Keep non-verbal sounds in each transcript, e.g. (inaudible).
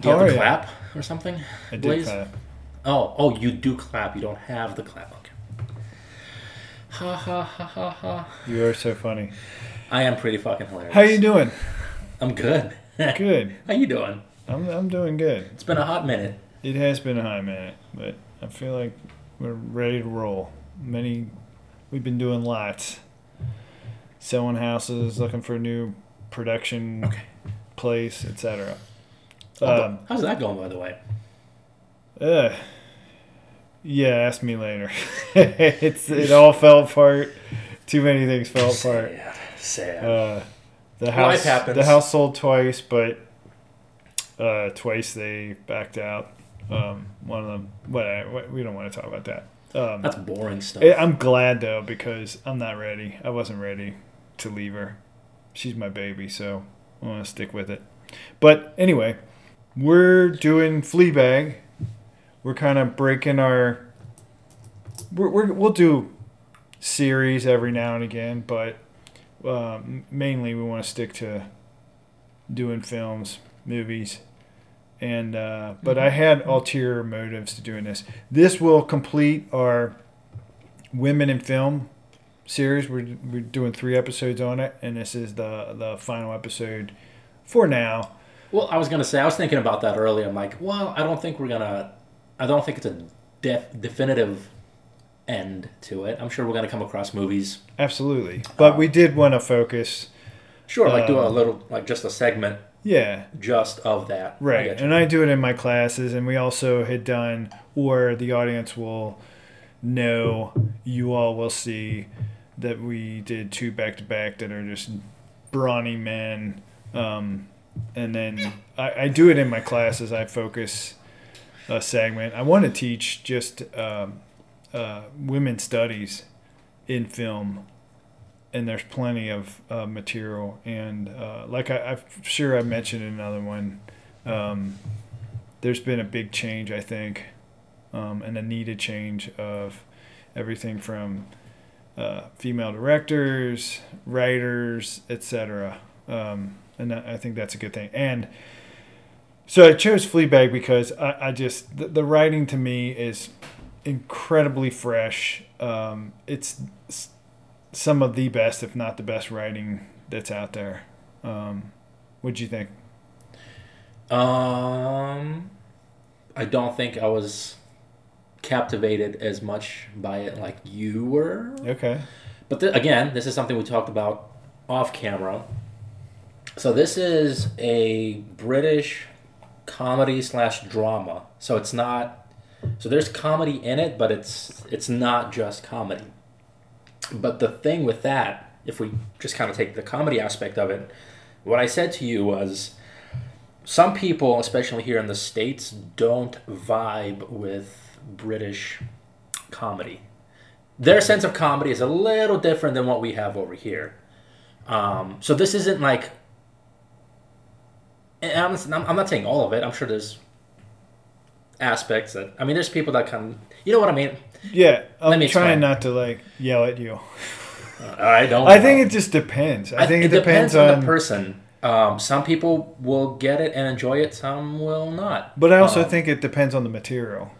Do you How have are the ya? clap or something? I did Blaise? clap. Oh, oh, you do clap. You don't have the clap. Okay. Ha ha ha ha ha. You are so funny. I am pretty fucking hilarious. How are you doing? I'm good. Good. (laughs) How you doing? I'm I'm doing good. It's been a hot minute. It has been a hot minute, but I feel like we're ready to roll. Many, we've been doing lots, selling houses, looking for a new production Okay. place, etc. Um, How's that going, by the way? uh, yeah, ask me later. (laughs) it's it all fell apart. Too many things fell apart. Sad. Sad. Uh, the house, happens. the house sold twice, but uh, twice they backed out. Um, one of them, what we don't want to talk about that. Um, That's boring stuff. I- I'm glad though because I'm not ready. I wasn't ready to leave her. She's my baby, so I want to stick with it. But anyway, we're doing Fleabag. We're kind of breaking our. We're, we're, we'll do series every now and again, but um, mainly we want to stick to doing films, movies, and uh, but I had ulterior motives to doing this. This will complete our women in film series. We're we're doing three episodes on it, and this is the the final episode for now. Well, I was gonna say I was thinking about that earlier. I'm like, well, I don't think we're gonna. I don't think it's a def- definitive end to it. I'm sure we're gonna come across movies. Absolutely, but we did want to focus. Sure, like do a Um, little, like just a segment Yeah, just of that. Right. you. And I do it in my classes, and we also had done, or the audience will know, you all will see that we did two back to back that are just brawny men. Um, and then I, I do it in my classes. I focus a segment. I want to teach just um, uh, women's studies in film and there's plenty of uh, material. And uh, like I, I'm sure I mentioned another one, um, there's been a big change, I think, um, and a needed change of everything from uh, female directors, writers, etc. Um, and I think that's a good thing. And so I chose Fleabag because I, I just the, the writing to me is incredibly fresh. Um, it's some of the best, if not the best, writing that's out there. Um, what do you think? Um, I don't think I was captivated as much by it like you were. Okay. But th- again, this is something we talked about off camera. So this is a British comedy slash drama. So it's not. So there's comedy in it, but it's it's not just comedy. But the thing with that, if we just kind of take the comedy aspect of it, what I said to you was, some people, especially here in the states, don't vibe with British comedy their sense of comedy is a little different than what we have over here. Um, so this isn't like. And I'm, I'm not saying all of it. I'm sure there's aspects that I mean, there's people that come. You know what I mean? Yeah, I'm Let me trying explain. not to like yell at you. I don't. I think it just depends. I, think it, depends, on, on. the person. Um, some people will get it and enjoy it. Some will not. but I also Um, think it depends on the material,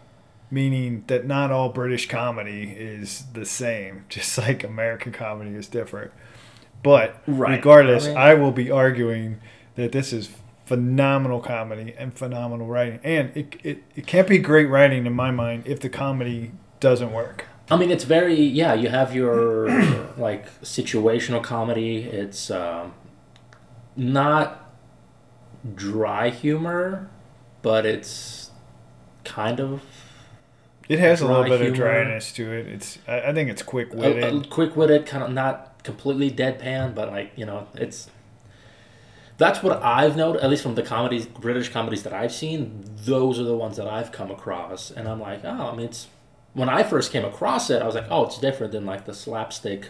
meaning that not all British comedy is the same. (laughs) Just like American comedy is different. But Right. regardless, I mean- I will be arguing that this is phenomenal comedy and phenomenal writing, and it, it, it can't be great writing in my mind if the comedy doesn't work. I mean, it's very yeah. You have your (coughs) like situational comedy. It's um, not dry humor, but it's kind of It has a little bit of dryness to it. It's I, I think it's quick witted. quick witted, kind of not completely deadpan, but like you know, it's that's what I've noted. At least from the comedies, British comedies that I've seen, those are the ones that I've come across, and I'm like, oh, I mean, it's when I first came across it, I was like, oh, it's different than like the slapstick,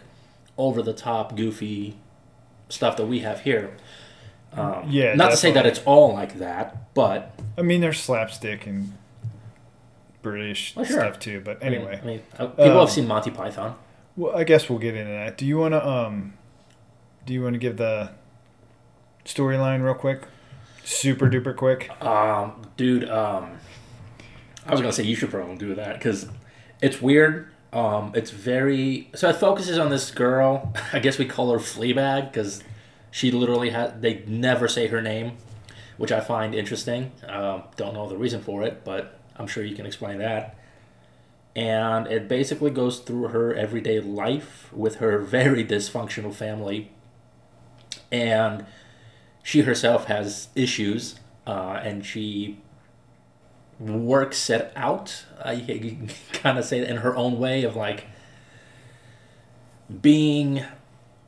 over the top, goofy stuff that we have here. Um, Yeah, Not to say that it's all like that, but I mean, there's slapstick and British Oh, sure. stuff too. But I mean- anyway, I mean, uh, people Um, have seen Monty Python. well, I guess we'll get into that. Do you want to um, do you want to give the storyline real quick? super duper quick? Um, dude, um, I was gonna say you should probably do that because it's weird. Um, it's very so it focuses on this girl. (laughs) I guess we call her Fleabag because she literally had they never say her name, which I find interesting. Um, don't know the reason for it, but I'm sure you can explain that. And it basically goes through her everyday life with her very dysfunctional family, and she herself has issues, uh, and she works it out. I (laughs) kind of say it in her own way of like being.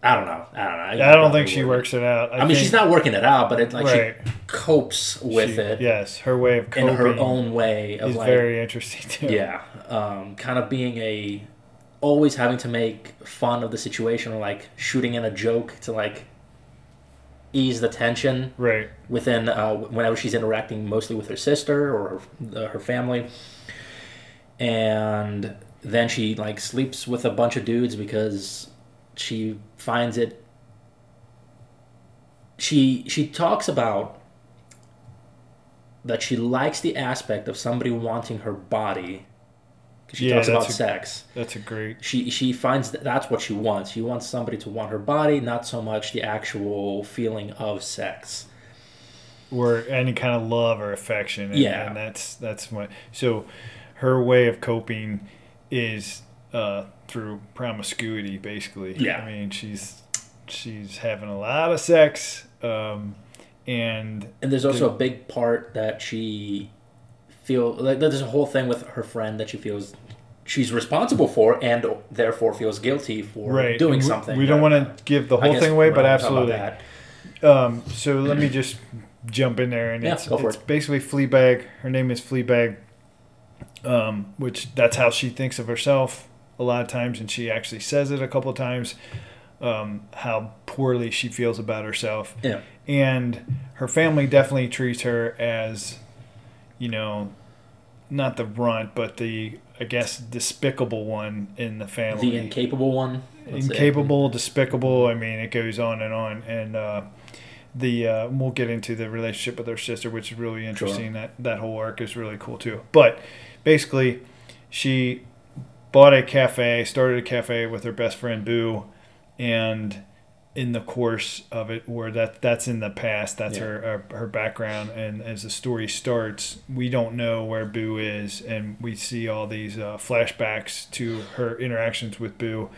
I don't know. I don't know. I don't think she works it out. I, mean, think- she's not working it out, but it like Right. she copes with she- it Yes, her way of coping in her own way of is like very interesting too. yeah, um, kind of being a always having to make fun of the situation or like shooting in a joke to like ease the tension Right. within uh, whenever she's interacting mostly with her sister or her, uh, her family and then she like sleeps with a bunch of dudes because she finds it she she talks about that she likes the aspect of somebody wanting her body 'Cause she Yeah, talks about a- sex That's a great. she she finds that that's what she wants. She wants somebody to want her body, not so much the actual feeling of sex. or any kind of love or affection. And, Yeah. and that's that's what. So, her way of coping is uh, through promiscuity, basically. Yeah. I mean, she's she's having a lot of sex, um, and And there's also a big part that she feel like there's a whole thing with her friend that she feels she's responsible for and therefore feels guilty for right doing we, something. We don't want to give the whole thing away, but not talking about absolutely. that. Um, so let me just jump in there, and Yeah, it's, it's it. basically Fleabag. Her name is Fleabag, um, which that's how she thinks of herself a lot of times, and she actually says it a couple of times. Um, how poorly she feels about herself, Yeah. and her family definitely treats her as, you know, not the runt, but the I guess despicable one in the family The incapable one. Let's say. incapable, despicable. I mean, it goes on and on. And uh, the uh, we'll get into the relationship with her sister, which is really interesting. That that whole arc is really cool too. But basically, she bought a cafe, started a cafe with her best friend Boo, and in the course of it, where that that's in the past, that's Yeah. her, her her background. And as the story starts, we don't know where Boo is, and we see all these uh, flashbacks to her interactions with Boo,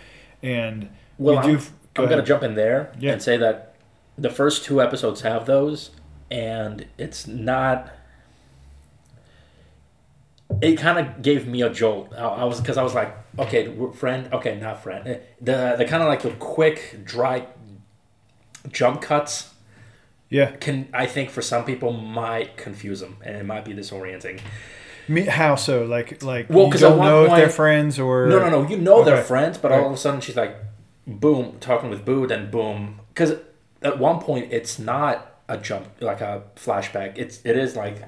and Well, we I'm, do. I'm gonna jump in there Yeah. and say that the first two episodes have those, and it's not. It kind of gave me a jolt. I, I was because I was like, okay, friend, okay, not friend. The the kind of like the quick, dry jump cuts Yeah, can I think for some people might confuse them and it might be disorienting. me how so? Like like Well, you at don't one know if they're point- friends or No, no, no. You know they're friends, but all of a sudden she's like, boom, talking with Boo, then boom. Because at one point it's not a jump, like a flashback. It's it is like,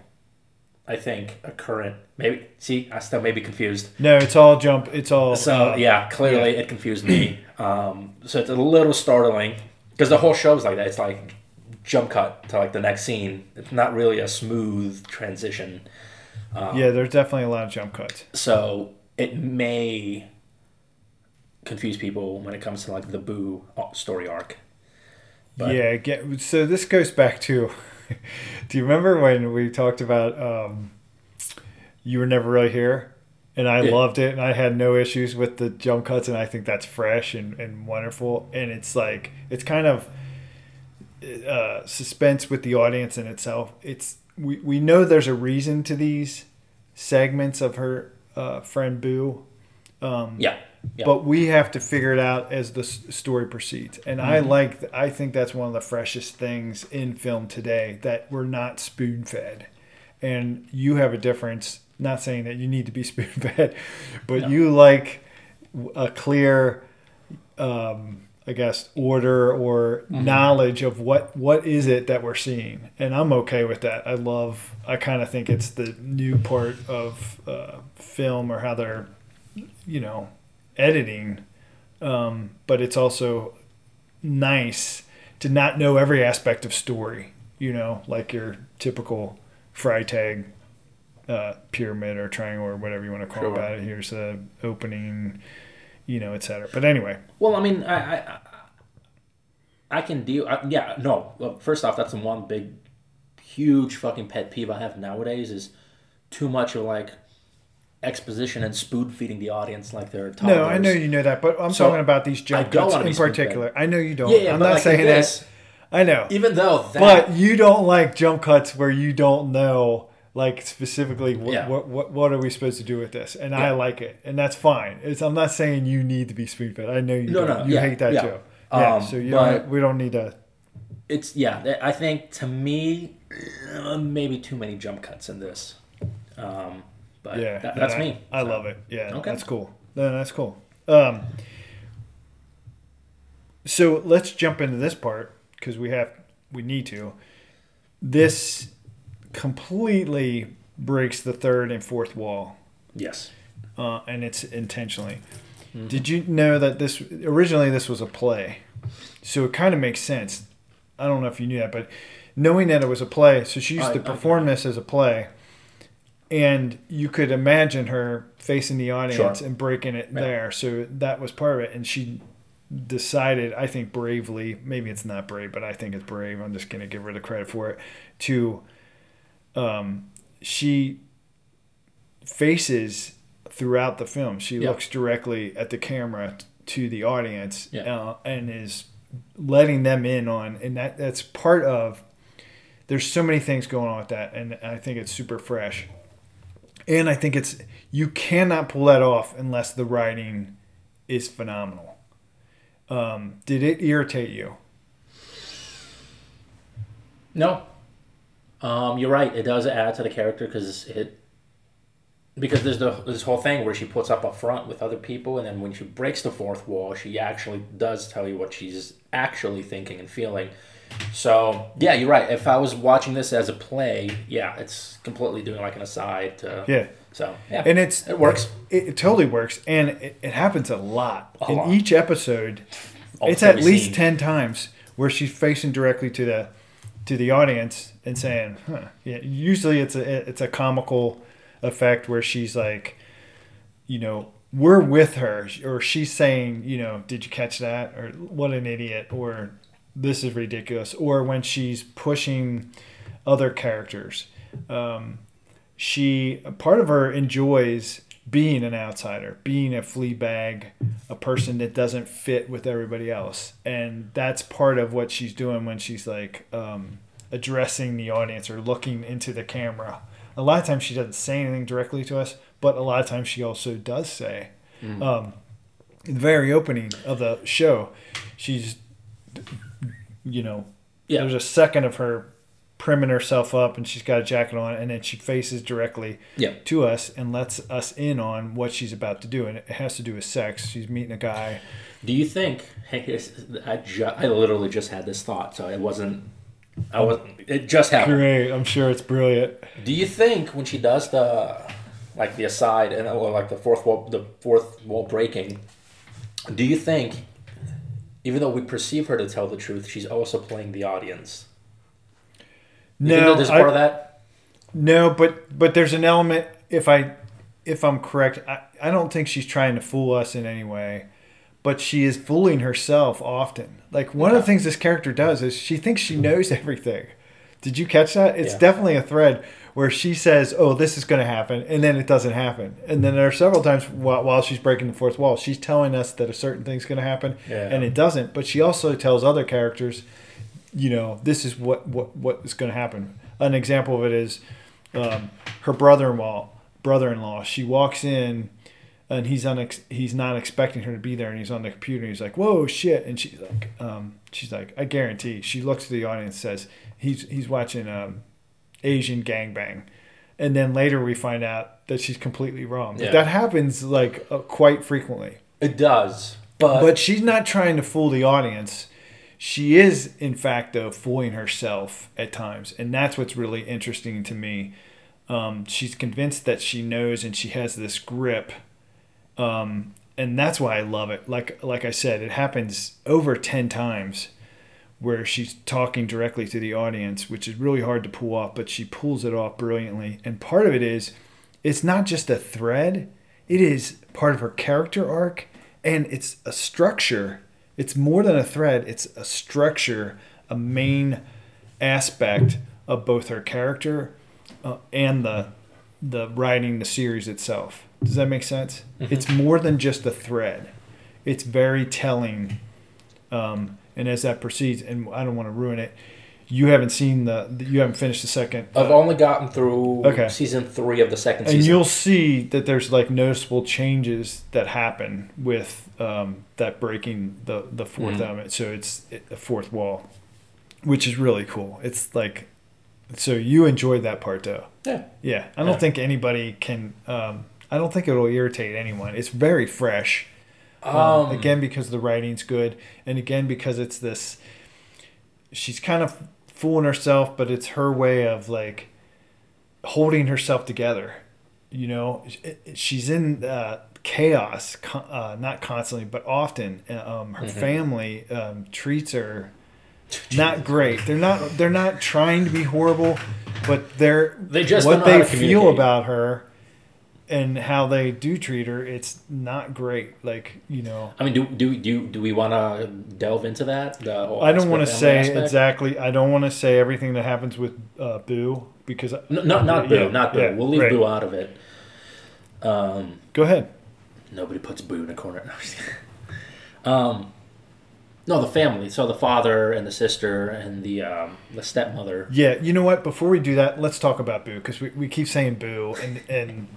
I think a current. Maybe see, I still may be confused. No, it's all jump. It's all So uh, yeah, clearly it confused me. Um, so it's a little startling because the whole show is like that. It's like jump cut to like the next scene. It's not really a smooth transition. Um, yeah. There's definitely a lot of jump cuts. So it may confuse people when it comes to like the Boo story arc. But- yeah, get, so this goes back to. (laughs) do you remember when we talked about um, you were never really here, and I Yeah. loved it, and I had no issues with the jump cuts, and I think that's fresh and, and wonderful, and it's like it's kind of uh, suspense with the audience in itself. It's we we know there's a reason to these segments of her uh, friend Boo. Um, Yeah. Yeah. but we have to figure it out as the s- story proceeds and i Mm-hmm. like i think that's one of the freshest things in film today that we're not spoon fed and you have a difference not saying that you need to be (laughs) spoon fed but No. you like a clear um, i guess order or Mm-hmm. knowledge of what what is it that we're seeing and i'm okay with that i love i kind of think it's the new part of uh, film or how they're you know editing um, but it's also nice to not know every aspect of story you know, like your typical Freytag uh, pyramid or triangle or whatever you want to call Sure. it. Here's the opening, you know, etc. But anyway, Well, I mean, I, I, I- can deal. I, yeah, no. Well, first off, that's the one big, huge fucking pet peeve I have nowadays is too much of like exposition and spoon feeding the audience like they're toddlers. no, I know you know that, but I'm So, talking about these jump cuts in particular. I know you don't. Yeah, yeah, I'm not like saying this, that. I know. Even though that, But you don't like jump cuts where you don't know, like specifically what Yeah. what, what what are we supposed to do with this, and I like it, and that's fine. It's, I'm not saying you need to be spoon fed. I know you No, don't. no, you yeah, hate that yeah. too. Yeah, Um, so you don't, we don't need to. it's yeah. I think to me, uh, maybe too many jump cuts in this. Um, but Yeah, that, that's I, me. I So, love it. Yeah, Okay. that's cool. No, that's cool. Um, so let's jump into this part because we have we need to. This completely breaks the third and fourth wall. Yes. uh, and it's intentionally. Mm-hmm. Did you know that this originally this was a play? So it kind of makes sense. I don't know if you knew that, but knowing that it was a play, so she used I- to I- perform this as a play, and you could imagine her facing the audience Sure. and breaking it Yeah. there. So that was part of it, and she decided, I think bravely, maybe it's not brave, but I think it's brave. I'm just gonna give her the credit for it. To, um, she faces throughout the film. She Yeah. looks directly at the camera t- to the audience Yeah. uh, and is letting them in on, and that that's part of. There's so many things going on with that, and I think it's super fresh. And I think it's you cannot pull that off unless the writing is phenomenal. Um, did it irritate you? No. Um, you're right. It does add to the character because it because there's the this whole thing where she puts up a front with other people, and then when she breaks the fourth wall, she actually does tell you what she's actually thinking and feeling. So yeah, you're right. If I was watching this as a play, yeah, it's completely doing like an aside. To, Yeah. So yeah, And it's it works. It, it totally works, and it, it happens a lot A in lot. each episode. Almost it's at least ten times where she's facing directly to the to the audience and saying, "Huh." Yeah, usually it's a it's a comical effect where she's like, you know, we're with her, or she's saying, you know, did you catch that, or what an idiot, or this is ridiculous, or when she's pushing other characters. Um, she part of her enjoys being an outsider, being a flea bag, a person that doesn't fit with everybody else, and that's part of what she's doing when she's like um, addressing the audience or looking into the camera. A lot of times she doesn't say anything directly to us, but a lot of times she also does say. Um, in the very opening of the show, she's, you know, Yeah. there's a second of her primming herself up and she's got a jacket on and then she faces directly Yeah. to us and lets us in on what she's about to do and it has to do with sex she's meeting a guy Do you think? Hey, I ju- I literally just had this thought, so it wasn't. I was. It just happened. great i'm sure it's brilliant Do you think when she does the like the aside and or like the fourth wall the fourth wall breaking, do you think even though we perceive her to tell the truth, she's also playing the audience? You think no that there's I- part of that? no but but there's an element if i if i'm correct I, I don't think she's trying to fool us in any way but she is fooling herself often like one of the things this character does is she thinks she knows everything did you catch that it's Yeah. definitely a thread where she says oh this is going to happen and then it doesn't happen and then there are several times while, while she's breaking the fourth wall she's telling us that a certain thing's going to happen Yeah. and it doesn't but she also tells other characters you know this is what what what is going to happen an example of it is um, her brother-in-law brother-in-law she walks in and he's unex- he's not expecting her to be there and he's on the computer and he's like whoa shit and she's like um, she's like i guarantee she looks to the audience and says he's he's watching um, asian gangbang and then later we find out that she's completely wrong Yeah. that happens like uh, quite frequently It does, but, but she's not trying to fool the audience. She is, in fact, though, fooling herself at times, and that's what's really interesting to me. Um, she's convinced that she knows, and she has this grip, um, and that's why I love it. Like like I said, it happens over ten times, where she's talking directly to the audience, which is really hard to pull off, but she pulls it off brilliantly. And part of it is it's not just a thread, it is part of her character arc and it's a structure. It's more than a thread, it's a structure, a main aspect of both her character uh, and the the writing the series itself. Does that make sense? It's more than just a thread. It's very telling. Um, and as that proceeds, and I don't want to ruin it, you haven't seen the, you haven't finished the second. I've uh, only gotten through Okay. season three of the second and season. you'll see that there's like noticeable changes that happen with um, that breaking the the 4th Mhm. element. So it's it- a fourth wall, which is really cool. It's like, so you enjoyed that part though. Yeah. Yeah, I don't Yeah. think anybody can. Um, I don't think it'll irritate anyone. It's very fresh. Um, Um, again, because the writing's good, and again because it's this. She's kind of fooling herself, but it's her way of like holding herself together. You know, she's in uh, chaos, uh, not constantly, but often. Um, her Mhm. family um, treats her (laughs) not great. They're not. They're not trying to be horrible, but they're They just what they feel about her and how they do treat her. It's not great. Like you know, I mean, do do do do we want to delve into that? I don't want to say aspect? exactly. I don't want to say everything that happens with uh, Boo because. No, no, not Boo, Yeah, not Boo. yeah, we'll leave right. Boo out of it. Um, Go ahead. nobody puts Boo in a corner. No, I'm just kidding. um, no, the family. So the father and the sister and the um, the stepmother. Yeah, you know what? Before we do that, let's talk about Boo because we, we keep saying Boo, and and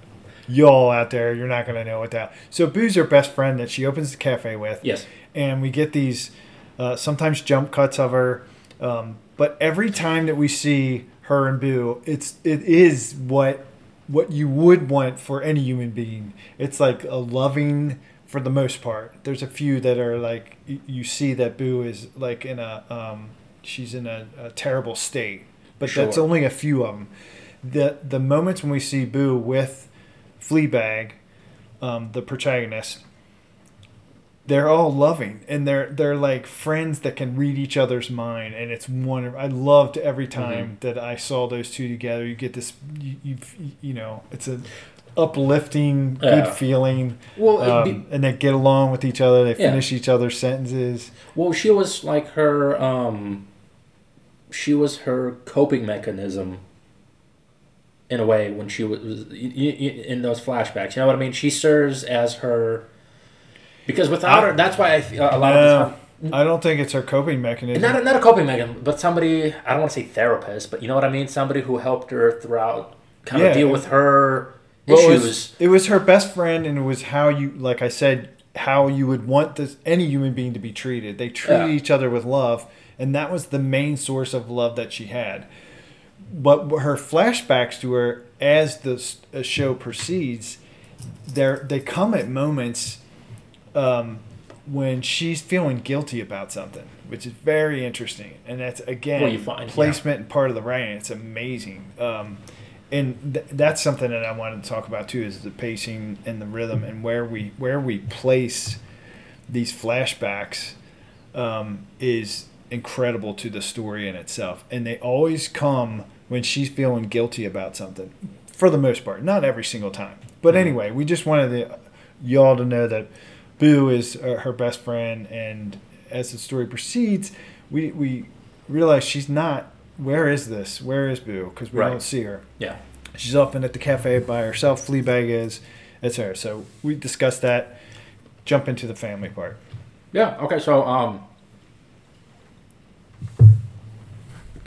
y'all out there, you're not gonna know what that. So Boo's her best friend that she opens the cafe with. Yes. and we get these uh, sometimes jump cuts of her um, but every time that we see her and boo it's it is what what you would want for any human being it's like a loving for the most part there's a few that are like you see that boo is like in a um, she's in a, a terrible state but that's only a few of them the the moments when we see boo with fleabag um, the protagonist they're all loving and they're they're like friends that can read each other's mind and it's wonderful i loved every time that i saw those two together you get this you you, you know it's a uplifting good Yeah. feeling Well, um, and they get along with each other they Yeah. finish each other's sentences Well, she was like her. Um, she was her coping mechanism. In a way, when she was in those flashbacks, you know what I mean. She serves as her. Because without her, that's why I feel a lot No, of the time. i don't think it's her coping mechanism Not a, not a coping mechanism, but somebody. I don't want to say therapist, but you know what I mean. Somebody who helped her throughout, kind Yeah. of deal with her Well, it issues. was, it was her best friend, and it was how you, like I said, how you would want this any human being to be treated. They treated Yeah. each other with love, and that was the main source of love that she had. But her flashbacks to her as the uh, show proceeds, they they come at moments um, when she's feeling guilty about something, which is very interesting, and that's again find, yeah. placement and part of the writing. It's amazing. Um, and th- that's something that I wanted to talk about too is the pacing and the rhythm and where we where we place these flashbacks um, is incredible to the story in itself and they always come when she's feeling guilty about something for the most part not every single time but Mhm. anyway we just wanted the, y'all to know that boo is uh, her best friend and as the story proceeds we we realize she's not where is this where is boo because we Right. don't see her yeah. She's often at the cafe by herself. Fleabag is, etc. So we discussed that. Jump into the family part. Yeah. Okay. So, um,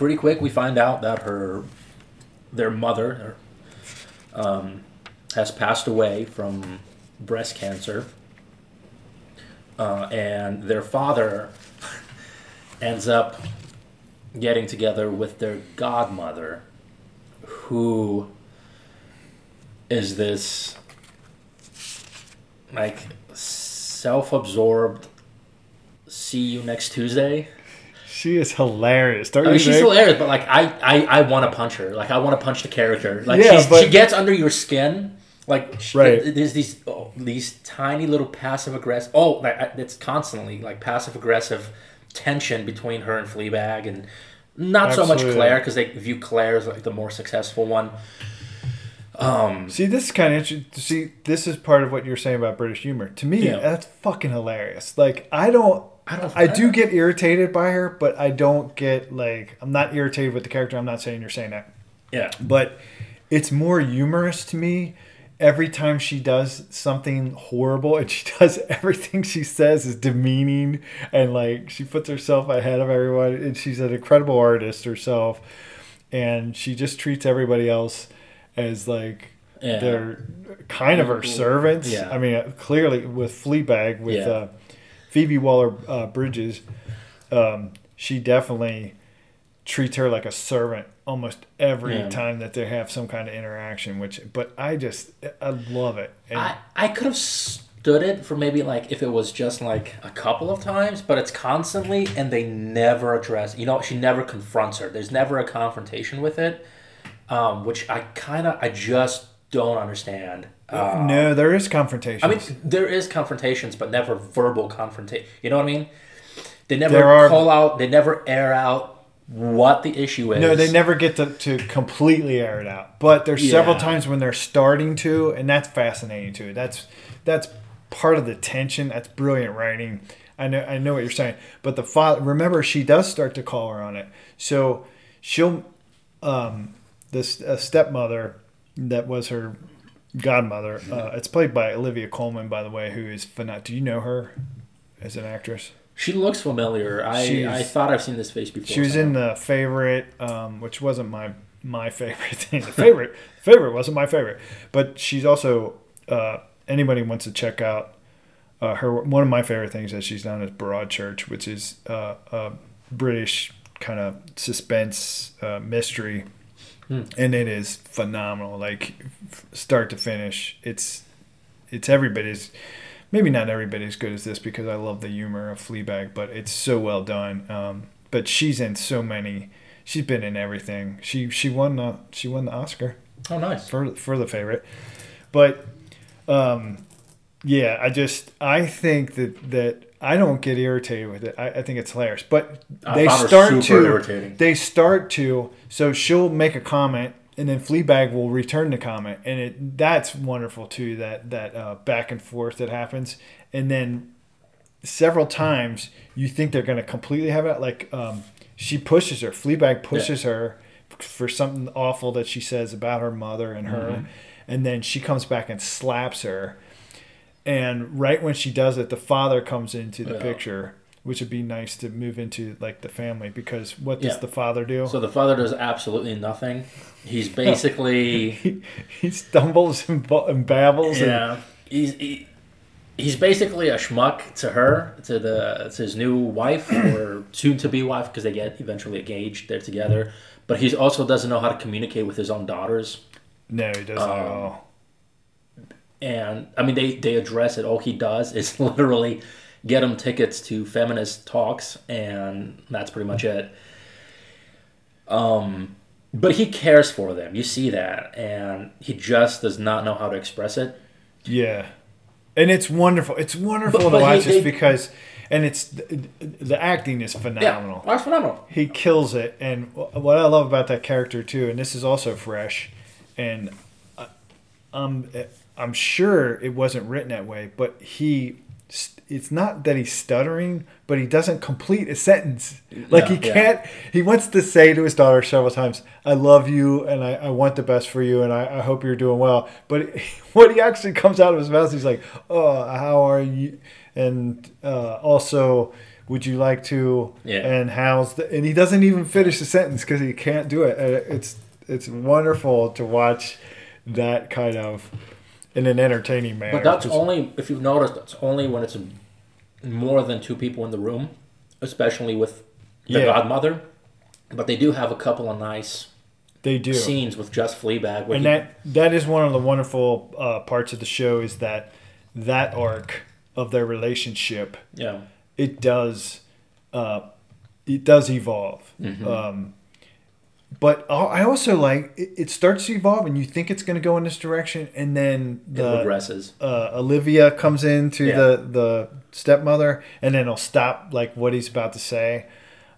pretty quick, we find out that her, their mother, um, has passed away from breast cancer, uh, and their father (laughs) ends up getting together with their godmother, who is this like self-absorbed see you next Tuesday. She is hilarious. Don't I you mean, she's think? hilarious, but like I, I, I want to punch her. Like I want to punch the character. Like Yeah, she's, but- she gets under your skin. Like she, Right. there's these oh, these tiny little passive aggressive. Oh, it's constantly like passive aggressive tension between her and Fleabag, and not so much Claire because they view Claire as like the more successful one. Um, See, this is kind of interesting. See, this is part of what you're saying about British humor. To me, Yeah. that's fucking hilarious. Like, I don't. I don't. I do get irritated by her, but I don't get like I'm not irritated with the character. I'm not saying you're saying that, Yeah. but it's more humorous to me every time she does something horrible and (laughs) she does everything she says is demeaning and like she puts herself ahead of everyone and she's an incredible artist herself and she just treats everybody else as like Yeah. they're kind of her servants. Yeah. I mean, clearly with Fleabag, with Yeah. uh, Phoebe Waller uh, Bridges, um, she definitely treats her like a servant almost every Yeah. time that they have some kind of interaction. Which, but I just I love it. And I, I could have stood it for maybe like if it was just like a couple of times, but it's constantly and they never address. You know, she never confronts her. There's never a confrontation with it, um, which I kind of I just don't understand. Uh, no, there is confrontation. I mean, there is confrontations, but never verbal confrontation. You know what I mean? They never are- call out. They never air out what the issue is. No, they never get to, to completely air it out. But there's several times when they're starting to, and that's fascinating too. That's that's part of the tension. That's brilliant writing. I know I know what you're saying. But the father, remember, she does start to call her on it. So she'll, um, this uh, stepmother that was her godmother. Uh, it's played by Olivia Colman, by the way, who is phenomenal. Do you know her as an actress? She looks familiar. I She's- I thought I've seen this face before. She was in the favorite, um, which wasn't my my favorite (laughs) thing. The favorite favorite wasn't my favorite, but she's also uh, anybody wants to check out uh, her. One of my favorite things that she's done is Broadchurch, which is uh, a British kind of suspense uh, mystery, Hmm. and it is phenomenal. Like start to finish, it's it's everybody's. Maybe not everybody as good as this because I love the humor of Fleabag, but it's so well done. Um, but she's in so many. She's been in everything. She she won the she won the Oscar Oh, nice. for for the favorite. But um, yeah, I just I think that that I don't get irritated with it. I, I think it's hilarious. But they start super to irritating. they start to so she'll make a comment and then Fleabag will return the comment and it that's wonderful too that that uh, back and forth that happens and then several times you think they're going to completely have it like um, she pushes her Fleabag pushes her for something awful that she says about her mother and her Mm-hmm. and then she comes back and slaps her and right when she does it the father comes into the Yeah. picture which would be nice to move into like the family because what does Yeah. the father do So the father does absolutely nothing. He's (laughs) basically he, (laughs) he stumbles and, and babbles and yeah. He's he, he's basically a schmuck to her, to the to his new wife or (clears throat) soon to be wife because they get eventually engaged. They're together, but he also doesn't know how to communicate with his own daughters. no he doesn't at Um, all And I mean, they they address it. All he does is (laughs) literally get him tickets to feminist talks, and that's pretty much it. Um, but he cares for them. You see that, and he just does not know how to express it. Yeah, and it's wonderful. It's wonderful But- to but he- watch this because, and it's the, the acting is phenomenal. Yeah, phenomenal. He kills it, and what I love about that character too, and this is also fresh, and I- I'm I'm sure it wasn't written that way, but he. It's not that he's stuttering, but he doesn't complete a sentence. Like he No, yeah. can't. He wants to say to his daughter several times, "I love you, and I, I want the best for you, and I, I hope you're doing well." But (laughs) what he actually comes out of his mouth, he's like, "Oh, how are you?" And uh, also, would you like to? Yeah. And how's the? And he doesn't even finish the sentence because he can't do it. Uh, It's it's wonderful to watch that kind of in an entertaining manner. But that's only if you've noticed. That's only when it's more than two people in the room, especially with the Yeah. godmother. But they do have a couple of nice they do. scenes with just Fleabag. And he- that that is one of the wonderful uh, parts of the show is that that arc of their relationship yeah, it does uh, it does evolve Mhm. um, but I also like it, it starts to evolve, and you think it's going to go in this direction, and then It the regresses. uh, Olivia comes into Yeah. the the stepmother, and then he'll stop like what he's about to say.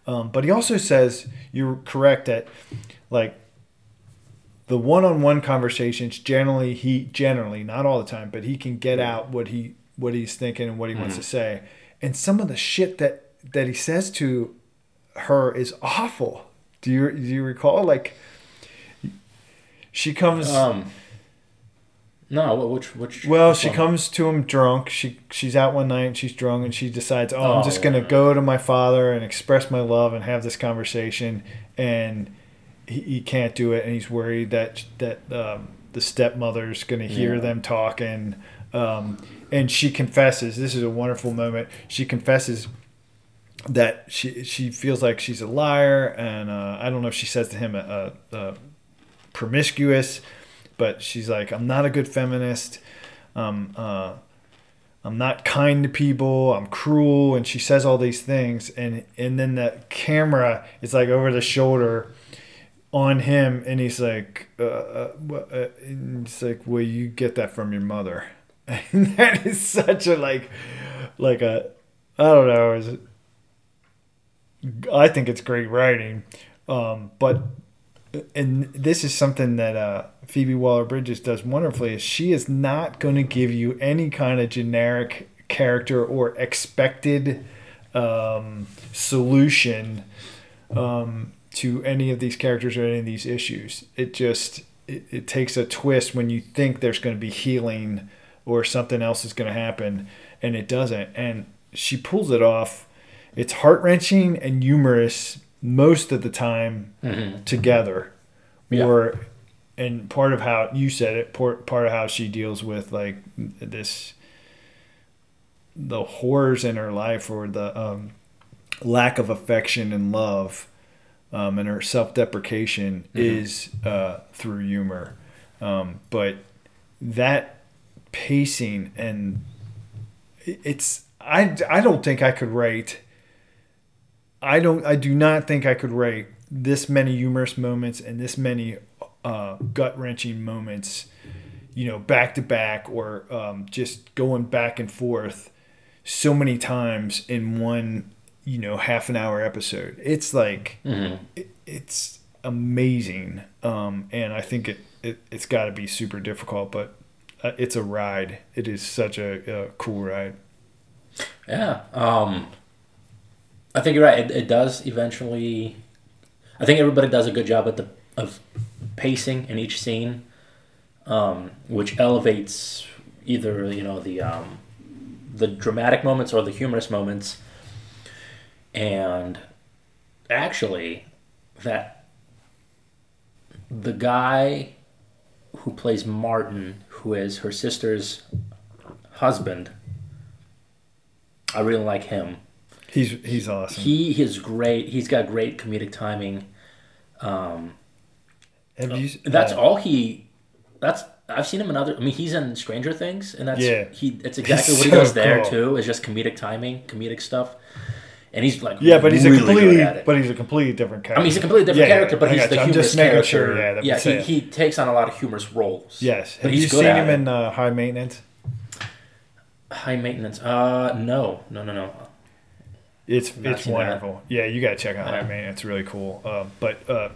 Um, but he also says you're correct that like the one-on-one conversations generally he generally not all the time, but he can get out what he what he's thinking and what he wants to say. And some of the shit that that he says to her is awful. Do you do you recall like she comes Um. No, which which. well, which she one? comes to him drunk. She she's out one night and she's drunk and she decides, oh, Oh, I'm just gonna go to my father and express my love and have this conversation. And he, he can't do it, and he's worried that that um, the stepmother's gonna hear Yeah. them talking. Um, and she confesses. This is a wonderful moment. She confesses that she she feels like she's a liar, and uh, I don't know if she says to him uh, uh, promiscuous, but she's like, I'm not a good feminist. Um, uh, I'm not kind to people. I'm cruel, and she says all these things, and and then the camera is like over the shoulder on him, and he's like, and he's like, well, you get that from your mother, (laughs) and that is such a like, like a, I don't know, is it? I think it's great writing, um, but and this is something that uh, Phoebe Waller Bridges does wonderfully. Is she is not going to give you any kind of generic character or expected um, solution um, to any of these characters or any of these issues. It just it, it takes a twist when you think there's going to be healing or something else is going to happen, and it doesn't. And she pulls it off. It's heart wrenching and humorous most of the time Mhm. together Yeah. or and part of how you said it part, part of how she deals with like this the horrors in her life or the um, lack of affection and love um, and her self-deprecation is uh, through humor um, but that pacing and it's I, I don't think I could rate I don't. I do not think I could rate this many humorous moments and this many uh, gut wrenching moments, you know, back to back or um, just going back and forth so many times in one, you know, half an hour episode. It's like Mhm. it, it's amazing, um, and I think it, it it's got to be super difficult, but uh, it's a ride. It is such a, a cool ride. Yeah. Um, I think you're right. It, it does eventually. I think everybody does a good job at the of pacing in each scene, um, which elevates either you know the um, the dramatic moments or the humorous moments. And actually, that the guy who plays Martin, who is her sister's husband, I really like him. He's he's awesome. He is great. He's got great comedic timing. Um, Have you? that's uh, all he. That's I've seen him in other. I mean, he's in Stranger Things, and that's Yeah. he. It's exactly He's what he so does there too. Is just comedic timing, comedic stuff, and he's like Yeah, but he's really a completely, good at it. but he's a completely different character. I mean, he's a completely different Yeah, character, but I he's the you. Humorous character. sure, yeah, yeah, he, he takes on a lot of humorous roles. yes. but Have he's you seen him it. in uh, High Maintenance? high maintenance. Uh, no, no, no, no. It's Not it's seen that. wonderful. Yeah, you gotta check out High Yeah. Maintenance. It's really cool. Uh, but uh,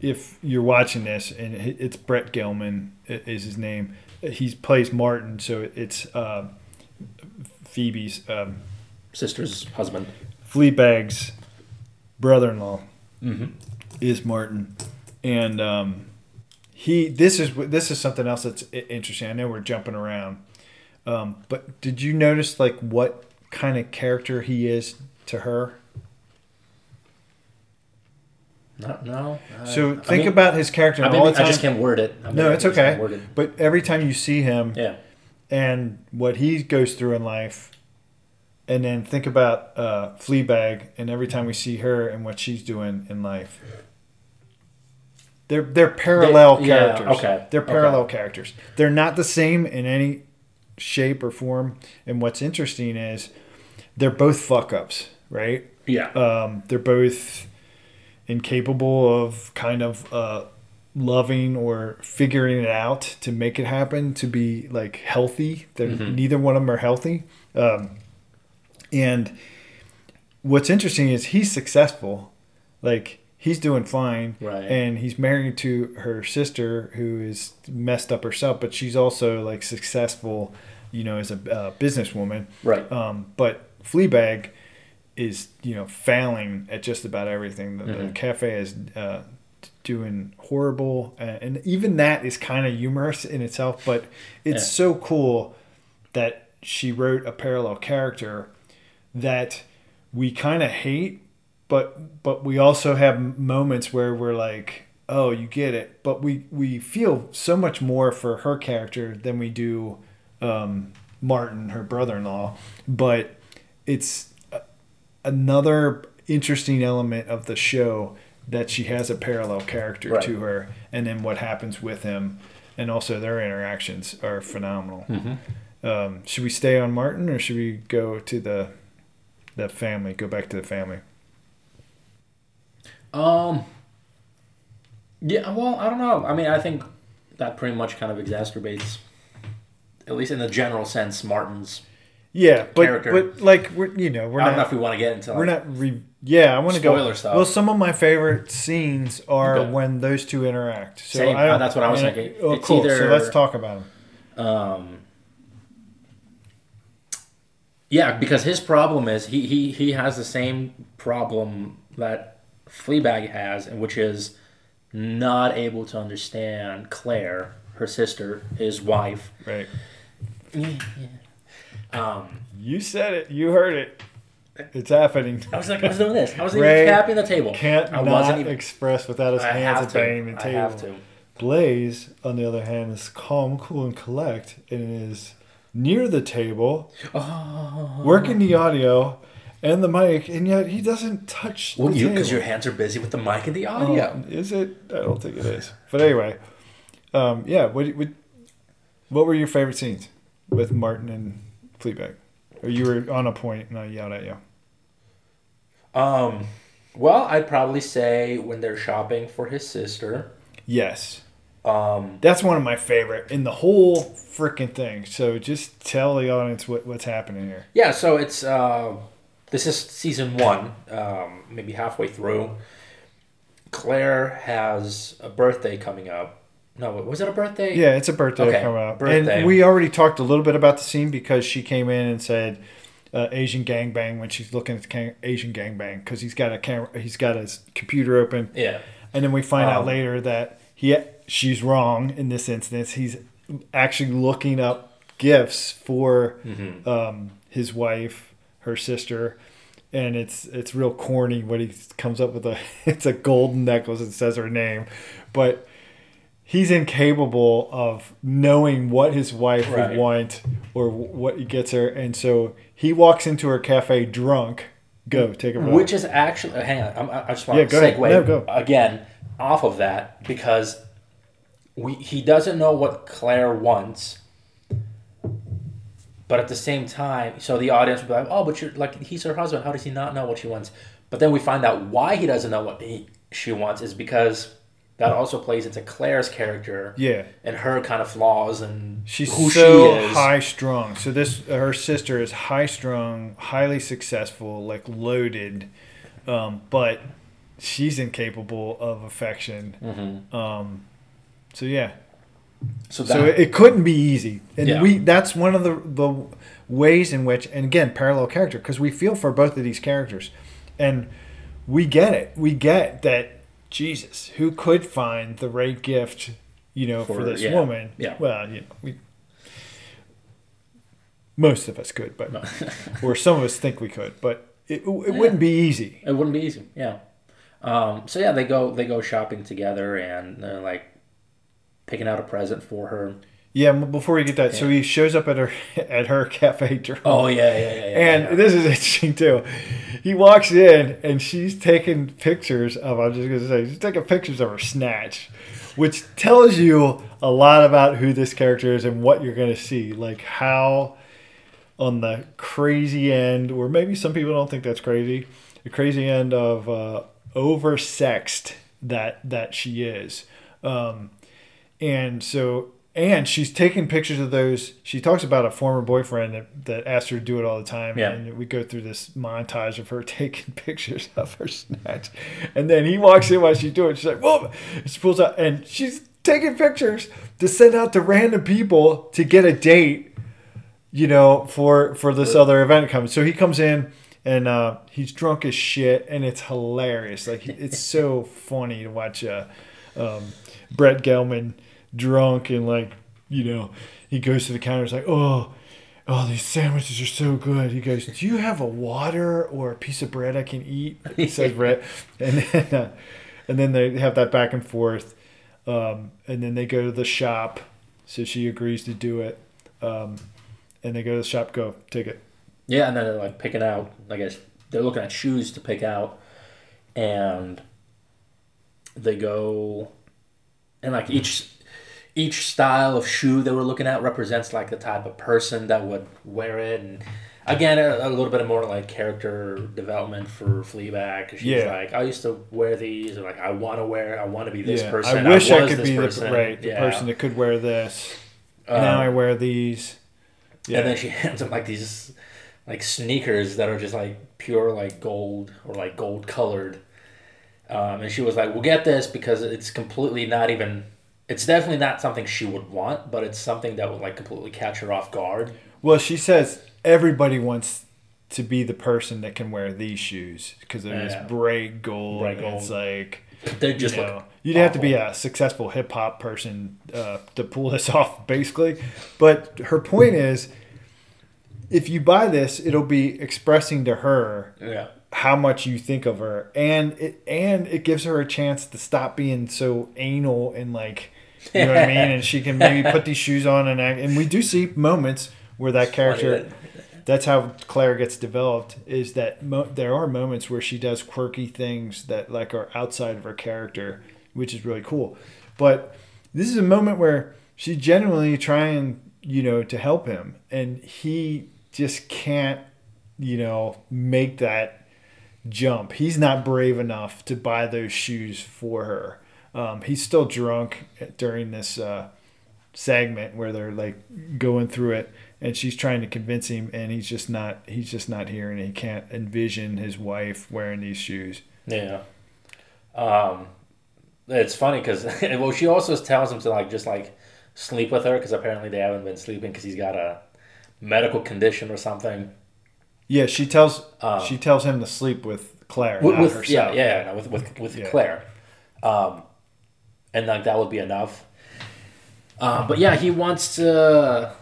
if you're watching this, and it's Brett Gelman is his name. He plays Martin, so it's uh, Phoebe's um, Sister's husband. Fleabag's brother-in-law. Mm-hmm. is Martin, and um, he. This is this is something else that's interesting. I know we're jumping around, um, but did you notice like what kind of character he is to her? No, no. uh, So I think mean, about his character I, mean, all the I just can't word it. I mean, no, it's okay. it. But every time you see him Yeah. and what he goes through in life, and then think about uh, Fleabag, and every time we see her and what she's doing in life. They're they're parallel They- yeah, characters. okay, They're okay. parallel characters. They're not the same in any shape or form. And what's interesting is they're both fuck ups, right? Yeah. Um, they're both incapable of kind of uh, loving or figuring it out to make it happen to be like healthy. They're, Mhm. Neither one of them are healthy. Um, and what's interesting is he's successful. Like he's doing fine. Right. And he's married to her sister who is messed up herself, but she's also like successful, you know, as a uh, businesswoman. Right. Um, but Fleabag is, you know, failing at just about everything. The, the Mhm. cafe is uh, doing horrible, uh, and even that is kind of humorous in itself. But it's Yeah. so cool that she wrote a parallel character that we kind of hate, but but we also have moments where we're like, oh, you get it. But we we feel so much more for her character than we do um, Martin, her brother-in-law. But it's another interesting element of the show that she has a parallel character Right. to her, and then what happens with him, and also their interactions are phenomenal. Mhm. Um, should we stay on Martin or should we go to the the family? Go back to the family. Um. Yeah. Well, I don't know. I mean, I think that pretty much kind of exacerbates, at least in the general sense, Martin's. Yeah, but Character. but like we're you know we're I don't know if we want to get into. we're not re- yeah I want to go Spoiler stuff. Well, some of my favorite scenes are Okay. when those two interact. So Same. I Uh, that's what I was thinking. Oh, It's cool. So let's talk about them. Um, yeah, because his problem is he, he, he has the same problem that Fleabag has, and which is not able to understand Claire, her sister, his wife. Right. Um, You said it. You heard it. It's happening. I was like, I was doing this. I was even tapping the table. Can't I not wasn't even. express without his I hands have at to. banging the I table. have to. Blaise, on the other hand, is calm, cool, and collect, and is near the table, Oh. working the audio and the mic, and yet he doesn't touch Well, you because your hands are busy with the mic and the audio. Oh, is it? I don't think it is. But anyway, um, yeah. What, what what were your favorite scenes with Martin and Fleabag? Or you were on a point and I yelled at you. Um, well, I'd probably say when they're shopping for his sister. Yes, Um, that's one of my favorite in the whole freaking thing. So just tell the audience what, what's happening here. Yeah, so it's uh, this is season one, um, maybe halfway through. Claire has a birthday coming up. No, was it a birthday? Yeah, it's a birthday Okay, coming up, birthday. and we already talked a little bit about the scene because she came in and said uh, Asian gangbang when she's looking at the can- Asian gangbang because he's got a camera, he's got his computer open. Yeah. And then we find out Um, later that he she's wrong in this instance. He's actually looking up gifts for Mhm. um, his wife, her sister, and it's it's real corny what he comes up with a (laughs) it's a golden necklace that says her name, but he's incapable of knowing what his wife Right. would want or what he gets her, and so he walks into her cafe drunk. Go take a vote. Which is actually, hang on, I'm, I just want Yeah, to segue No, again off of that because we he doesn't know what Claire wants, but at the same time, so the audience will be like, oh, but you're like he's her husband. How does he not know what she wants? But then we find out why he doesn't know what he, she wants is because that also plays into Claire's character yeah. and her kind of flaws and She's who so she is. high strung. So this her sister is high strung, highly successful, like loaded, um, but she's incapable of affection. Mhm. Um, so yeah, So that so it, it couldn't be easy, and Yeah. we that's one of the the ways in which, and again, parallel character because we feel for both of these characters, and we get it. We get that Jesus, who could find the right gift, you know, for, For- this yeah. woman. Yeah. Well, you know, we most of us could, but (laughs) or some of us think we could, but it, it wouldn't be easy. It wouldn't be easy. Yeah. Um, so yeah, they go they go shopping together and they're like picking out a present for her. Yeah. Before we get that, so he shows up at her (laughs) at her cafe drunk. Oh yeah, yeah, yeah. yeah And yeah. this is (laughs) interesting too. He walks in and she's taking pictures of. I'm just gonna say she's taking pictures of her snatch, which tells you a lot about who this character is and what you're gonna see. Like how on the crazy end, or maybe some people don't think that's crazy. The crazy end of uh, oversexed that that she is. Um, and so and she's taking pictures of those. She talks about a former boyfriend that, that asked her to do it all the time. Yeah. And we go through this montage of her (laughs) taking pictures of her snatch. And then he walks in while she's doing it. She's like, whoa. She pulls out and she's taking pictures to send out to random people to get a date, you know, for for this other event coming. So he comes in and uh, he's drunk as shit and it's hilarious. Like it's so funny to watch uh, um, Brett Gelman drunk and like you know he goes to the counter. He's like, oh. Oh, these sandwiches are so good. He goes, "Do you have a water or a piece of bread I can eat?" (laughs) He says, bread. (laughs) and then, uh, and then they have that back and forth, um, and then they go to the shop. So she agrees to do it, um, and they go to the shop. Go take it. Yeah, and then they're like picking out. I guess they're looking at shoes to pick out, and they go, and like each each style of shoe they were looking at represents like the type of person that would wear it, and again a, a little bit more like character development for Fleabag. She's Yeah. like, I used to wear these, or like I want to wear, I want to be this Yeah, person. I wish I, was could be person. the right the Yeah. person that could wear this. Um, now I wear these. Yeah, And then she (laughs) hands him like these like sneakers that are just like pure like gold or like gold colored. Um, and she was like, "We'll get this because it's completely not even. It's definitely not something she would want, but it's something that would like completely catch her off guard." well, she says everybody wants to be the person that can wear these shoes because they're Yeah. this bright gold. Bright and It's like They you just know, look. you'd have to be a successful hip hop person uh, to pull this (laughs) off, basically. But her point is, if you buy this, it'll be expressing to her Yeah. how much you think of her, and it and it gives her a chance to stop being so anal and like, you know what I mean. (laughs) And she can maybe put these shoes on and act. And we do see moments where that character. That's how Claire gets developed. Is that mo- there are moments where she does quirky things that like are outside of her character, which is really cool. But this is a moment where she's genuinely trying, you know, to help him, and he just can't, you know, make that jump. He's not brave enough to buy those shoes for her. Um, he's still drunk during this uh, segment where they're like going through it, and she's trying to convince him, and he's just not. He's just not hearing. He can't envision his wife wearing these shoes. Yeah. Um, it's funny because (laughs) well, she also tells him to like just like sleep with her because apparently they haven't been sleeping because he's got a medical condition or something. Yeah, she tells Um, she tells him to sleep with Claire, with, with yeah, yeah, no, with with with Yeah. Claire, um, and like that would be enough. Uh, but yeah, he wants to.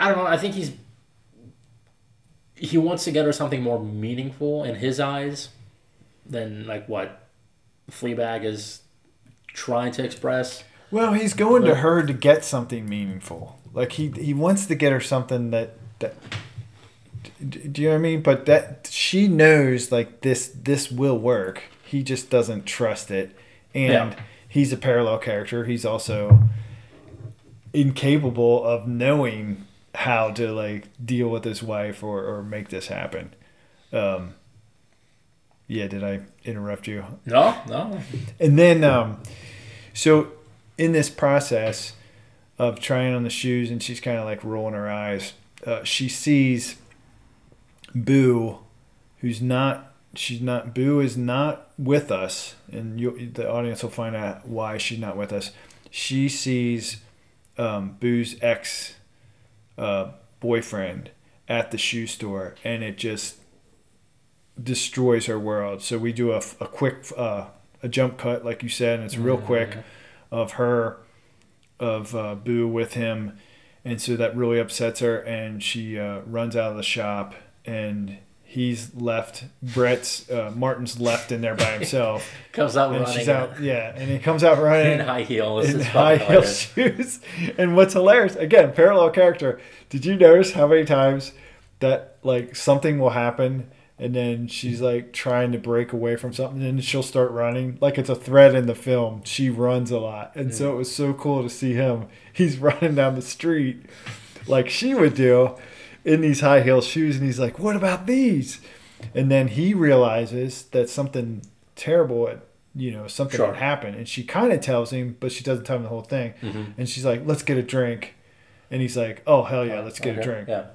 I don't know. I think he's. He wants to get her something more meaningful in his eyes, than like what Fleabag is trying to express. Well, he's going to her to get something meaningful. Like he he wants to get her something that that. Do you know what I mean? But that she knows like this this will work. He just doesn't trust it, and Yeah. he's a parallel character. He's also incapable of knowing how to like deal with his wife or or make this happen. Um, yeah, did I interrupt you? No, no. And then, um, so in this process of trying on the shoes, and she's kind of like rolling her eyes, uh, she sees Boo, who's not. She's not. Boo is not with us, and you, the audience will find out why she's not with us. She sees um, Boo's ex uh, boyfriend at the shoe store, and it just destroys her world. So we do a, a quick uh, a jump cut, like you said, and it's real quick of her of uh, Boo with him, and so that really upsets her, and she uh, runs out of the shop, and he's left. Brett's uh, Martin's left in there by (laughs) himself, Comes out and running she's out. Yeah, and he comes out running in high heels. in high heel shoes. (laughs) And what's hilarious, again, parallel character. Did you notice how many times that like something will happen and then she's like trying to break away from something and she'll start running like it's a thread in the film. She runs a lot, and so it was so cool to see him. He's (laughs) running down the street like she would do in these high heel shoes, and he's like, "What about these?" and then he realizes that something terrible had you know something Sure. had happened and she kind of tells him but she doesn't tell him the whole thing Mhm. and she's like let's get a drink and he's like oh hell yeah let's get a drink Yeah.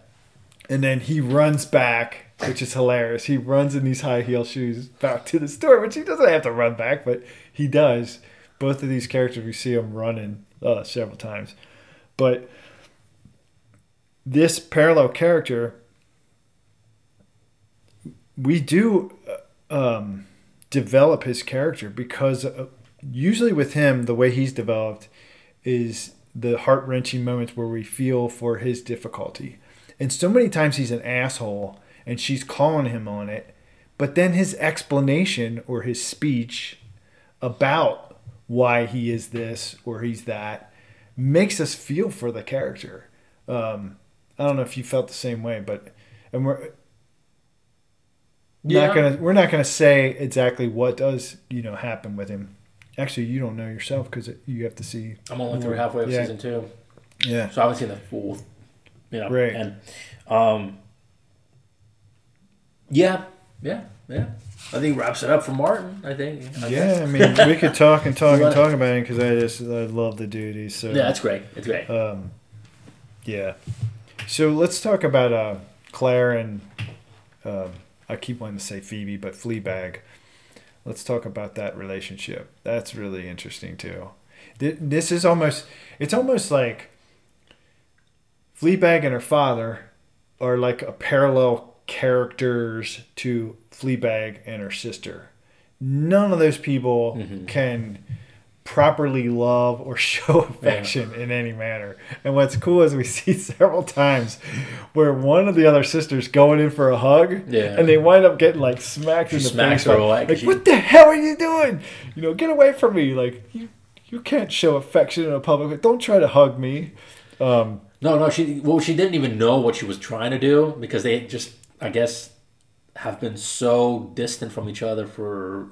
and then he runs back which is hilarious he runs in these high heel shoes back to the store which he doesn't have to run back but he does both of these characters we see him running uh, several times but this parallel character we do uh, um, develop his character because uh, usually with him the way he's developed is the heart-wrenching moments where we feel for his difficulty. And so many times he's an asshole and she's calling him on it but then his explanation or his speech about why he is this or he's that makes us feel for the character. Um, i don't know if you felt the same way but and we're Yeah. not gonna we're not gonna say exactly what does you know happen with him actually you don't know yourself because you have to see I'm only through halfway of Yeah. season two, yeah so I haven't seen the full. You know, Right. And, um, yeah, yeah, yeah. I think wraps it up for Martin. I think. I yeah i mean we could talk and talk (laughs) and talk about him because i just i love the dude he's so Yeah, that's great. It's great. Um, yeah. So let's talk about uh, Claire and um, I keep wanting to say Phoebe, but Fleabag. Let's talk about that relationship. That's really interesting too. This is almost it's almost like Fleabag and her father are like a parallel characters to Fleabag and her sister. None of those people Mhm. can properly love or (laughs) show affection in any manner. And what's cool is we (laughs) see several times where one of the other sisters going in for a hug, Yeah. and they wind up getting like smacked in the face. her Like, away 'cause like, she- what the hell are you doing? You know, get away from me! Like you, you can't show affection in a public. Don't try to hug me. Um, No, no, she well, she didn't even know what she was trying to do because they just, I guess, have been so distant from each other for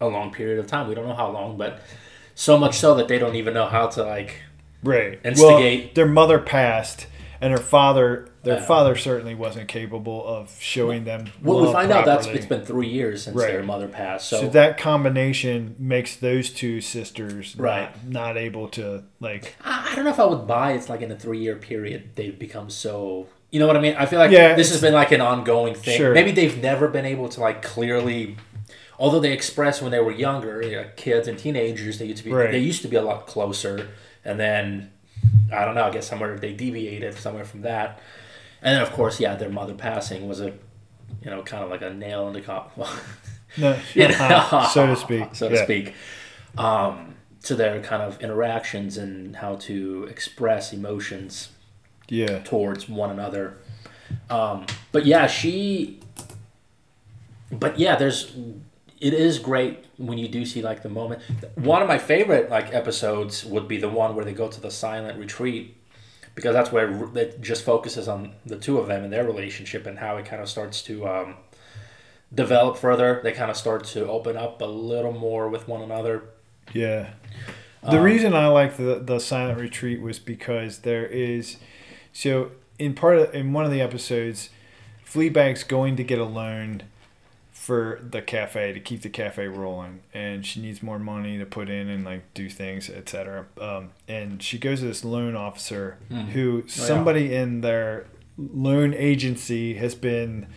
a long period of time. We don't know how long, but so much so that they don't even know how to like. right. Instigate. Well, their mother passed, and her father. Their Yeah. father certainly wasn't capable of showing them. Well, we find out that's it's been three years since Right. their mother passed. So, So that combination makes those two sisters Right. not, not able to like I, I don't know if I would buy it's like in a three year period they've become so. You know what I mean? I feel like Yeah, this has been like an ongoing thing. Sure. Maybe they've never been able to like clearly. Although they expressed when they were younger, you know, kids and teenagers, they used to be Right. they used to be a lot closer, and then I don't know. I guess somewhere they deviated somewhere from that, and then of course, yeah, their mother passing was a, you know, kind of like a nail in the coffin. (laughs) no, (laughs) you know, uh, so to speak. so to Yeah. speak, um, to their kind of interactions and how to express emotions Yeah, towards one another. Um, but yeah, she. But yeah, there's. It is great when you do see like the moment. One of my favorite like episodes would be the one where they go to the silent retreat, because that's where it just focuses on the two of them and their relationship and how it kind of starts to um, develop further. They kind of start to open up a little more with one another. yeah. The Um, reason I like the the silent retreat was because there is, so in part of in one of the episodes, Fleabag's going to get a loan for the cafe to keep the cafe rolling and she needs more money to put in and like do things etc um, and she goes to this loan officer Hmm. who somebody in their loan agency has been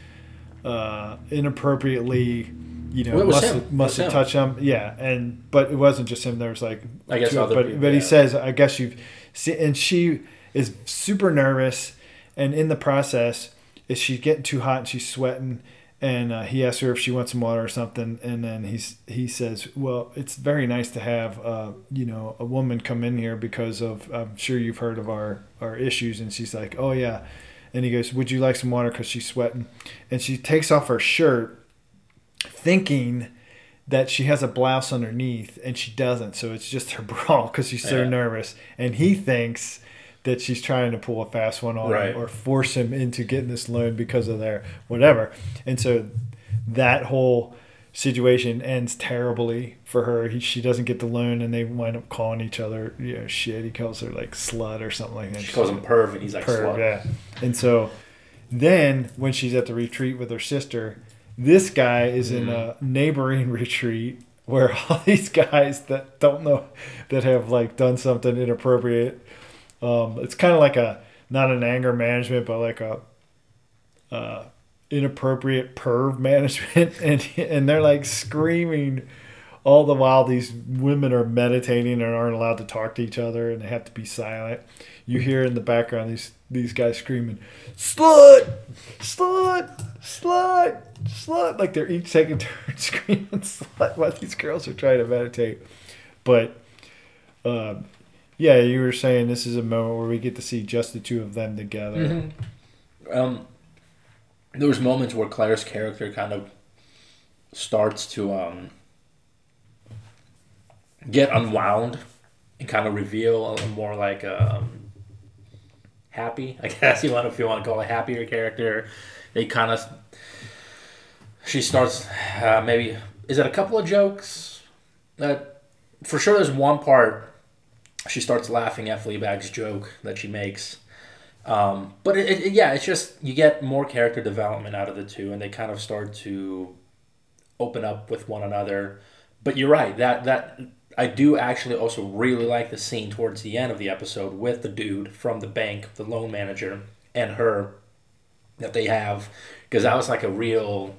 uh, inappropriately you know Well, must have, must have him. touched him. Yeah and but it wasn't just him. There was like I guess two- other but people, but he says I guess you've seen and she is super nervous and in the process is she getting too hot and she's sweating and uh, he asks her if she wants some water or something and then he's he says well it's very nice to have uh, you know a woman come in here because of i'm sure you've heard of our our issues. And she's like oh yeah. And he goes would you like some water? Because she's sweating. And she takes off her shirt thinking that she has a blouse underneath and she doesn't. So it's just her (laughs) bra because she's so Yeah. nervous. And he thinks that she's trying to pull a fast one on Right. him or force him into getting this loan because of their whatever and so that whole situation ends terribly for her he, she doesn't get the loan and they wind up calling each other you know shit he calls her like slut or something like that She calls him perv, and he's like Perv, slut. yeah. And so then when she's at the retreat with her sister, This guy is in mm. a neighboring (laughs) retreat where all these guys that don't know that have like done something inappropriate. Um, it's kind of like a not an anger management, but like a uh, inappropriate perv (laughs) management, and and they're like screaming all the while these women are meditating and aren't allowed to talk to each other and they have to be silent. You hear in the background these these guys screaming, "Slut, slut, slut, slut!" Like they're each taking (laughs) turns screaming (laughs) "slut" while these girls are trying to meditate. But um, yeah, you were saying this is a moment where we get to see just the two of them together. Mm-hmm. Um, there was moments where Claire's character kind of starts to um, get unwound and kind of reveal a more like um, happy. (laughs) I guess you want if you want to call a happier character. They kind of she starts uh, maybe is it a couple of jokes that for sure there's one part she starts laughing at Fleabag's joke that she makes. Um, but it, it, yeah, it's just you get more character development out of the two, and they kind of start to open up with one another. But you're right that that I do actually also really like the scene towards the end of the episode with the dude from the bank, the loan manager, and her that they have because that was like a real.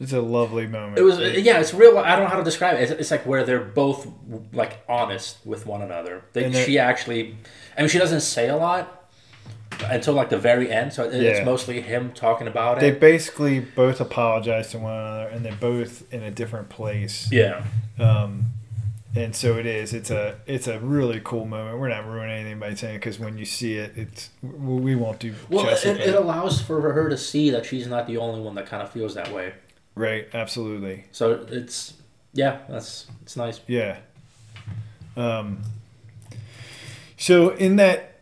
It's a lovely moment. It was yeah, it's real. I don't know how to describe it. It's, it's like where they're both like honest with one another. They, she actually, I mean, she doesn't say a lot until like the very end. So it's yeah. mostly him talking about it. They basically both apologize to one another, and they're both in a different place. Yeah. Um, and so it is. It's a it's a really cool moment. We're not ruining anything by saying because when you see it, it's we won't do. Well, it, it allows for her to see that she's not the only one that kind of feels that way. Right. Absolutely. So it's yeah, that's it's nice. Yeah. Um. So in that